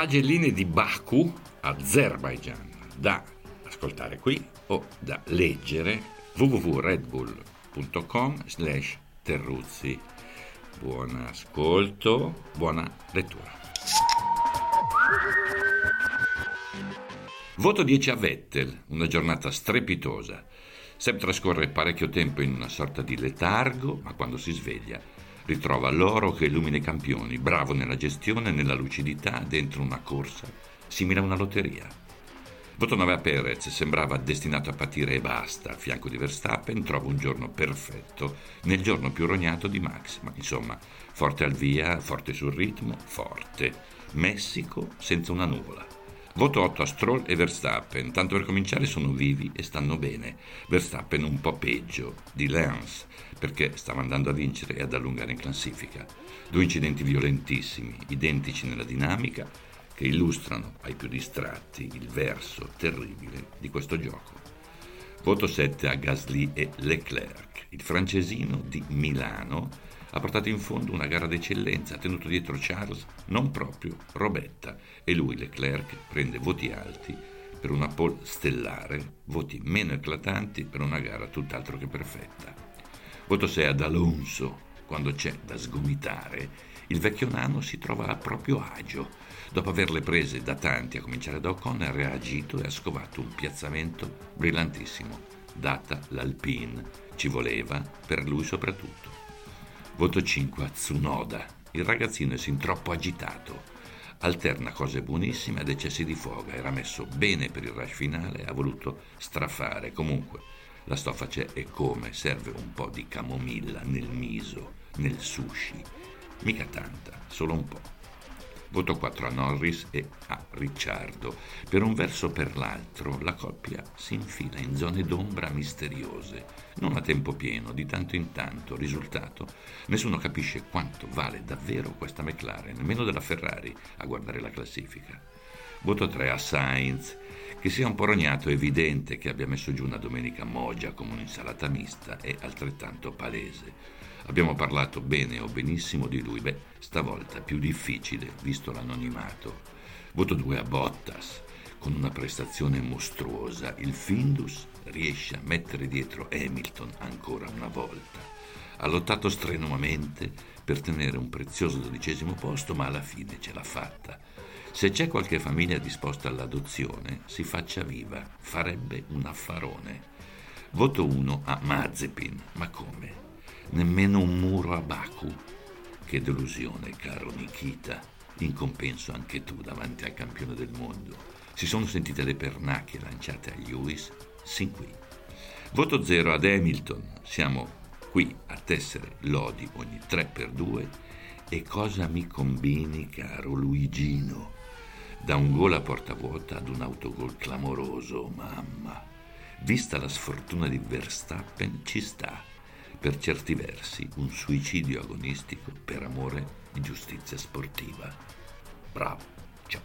Pagelline di Baku, Azerbaijan, da ascoltare qui o da leggere www.redbull.com slash terruzzi. Buon ascolto, buona lettura. Voto 10 a Vettel, una giornata strepitosa. Seb trascorre parecchio tempo in una sorta di letargo, ma quando si sveglia ritrova l'oro che illumina i campioni, bravo nella gestione e nella lucidità dentro una corsa simile a una lotteria. Voto 9 a Perez sembrava destinato a patire e basta. A fianco di Verstappen trova un giorno perfetto, nel giorno più rognato di Max. Ma insomma, forte al via, forte sul ritmo, forte. Messico senza una nuvola. Voto 8 a Stroll e Verstappen. Tanto per cominciare sono vivi e stanno bene. Verstappen un po' peggio di Lance perché stava andando a vincere e ad allungare in classifica. Due incidenti violentissimi, identici nella dinamica, che illustrano ai più distratti il verso terribile di questo gioco. Voto 7 a Gasly e Leclerc. Il francesino di Milano ha portato in fondo una gara d'eccellenza, ha tenuto dietro Charles, non proprio Robetta, e lui, Leclerc, prende voti alti per una pole stellare, voti meno eclatanti per una gara tutt'altro che perfetta. Voto 6 ad Alonso, quando c'è da sgomitare, il vecchio nano si trova a proprio agio. Dopo averle prese da tanti, a cominciare da Ocon, ha reagito e ha scovato un piazzamento brillantissimo. Data l'Alpine, ci voleva, per lui soprattutto. Voto 5 a Tsunoda. Il ragazzino è sin troppo agitato. Alterna cose buonissime ad eccessi di foga. Era messo bene per il rush finale, ha voluto strafare. Comunque, la stoffa c'è e come, serve un po' di camomilla nel miso, nel sushi. Mica tanta, solo un po'. Voto 4 a Norris e a Ricciardo. Per un verso o per l'altro la coppia si infila in zone d'ombra misteriose, non a tempo pieno, di tanto in tanto. Risultato, nessuno capisce quanto vale davvero questa McLaren, nemmeno della Ferrari, a guardare la classifica. Voto 3 a Sainz che sia un po' rognato è evidente che abbia messo giù una domenica mogia come un'insalata mista è altrettanto palese. Abbiamo parlato bene o benissimo di lui, beh, stavolta più difficile, visto l'anonimato. Voto 2 a Bottas, con una prestazione mostruosa. Il Findus riesce a mettere dietro Hamilton ancora una volta. Ha lottato strenuamente per tenere un prezioso dodicesimo posto, ma alla fine ce l'ha fatta. Se c'è qualche famiglia disposta all'adozione, si faccia viva, farebbe un affarone. Voto 1 a Mazepin, ma come? Nemmeno un muro a Baku. Che delusione, caro Nikita. In compenso anche tu davanti al campione del mondo. Si sono sentite le pernacchie lanciate a Lewis? Sin qui. Voto 0 ad Hamilton. Siamo qui a tessere lodi ogni 3 per 2 e cosa mi combini, caro Luigino? Da un gol a porta vuota ad un autogol clamoroso, mamma. Vista la sfortuna di Verstappen, ci sta per certi versi un suicidio agonistico per amore di giustizia sportiva. Bravo, ciao.